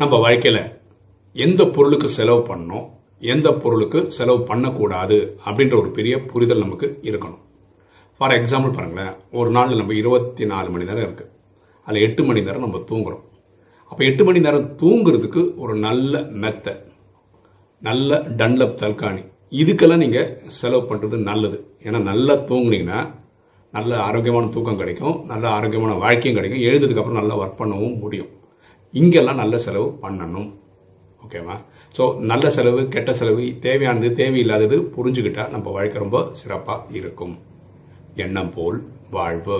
நம்ம வாழ்க்கையில் எந்த பொருளுக்கு செலவு பண்ணணும் எந்த பொருளுக்கு செலவு பண்ணக்கூடாது அப்படின்ற ஒரு பெரிய புரிதல் நமக்கு இருக்கணும். ஃபார் எக்ஸாம்பிள் பாருங்களேன் ஒரு நாளில் நம்ம இருபத்தி நாலு மணி நேரம் இருக்குது அதில் எட்டு மணி நேரம் நம்ம தூங்குறோம். அப்போ எட்டு மணி நேரம் தூங்குறதுக்கு ஒரு நல்ல மெத்த நல்ல டன்லப் தல்காணி. இதுக்கெல்லாம் நீங்கள் செலவு பண்ணுறது நல்லது. ஏன்னா நல்லா தூங்குனீங்கன்னா நல்ல ஆரோக்கியமான தூக்கம் கிடைக்கும் நல்ல ஆரோக்கியமான வாழ்க்கையும் கிடைக்கும். எழுந்ததுக்கப்புறம் நல்லா ஒர்க் பண்ணவும் முடியும். இங்கெல்லாம் நல்ல செலவு பண்ணணும். ஓகேவா ஸோ நல்ல செலவு கெட்ட செலவு தேவையானது தேவையில்லாதது புரிஞ்சுக்கிட்டா நம்ம வாழ்க்கை ரொம்ப சிறப்பாக இருக்கும். எண்ணம் போல் வாழ்வு.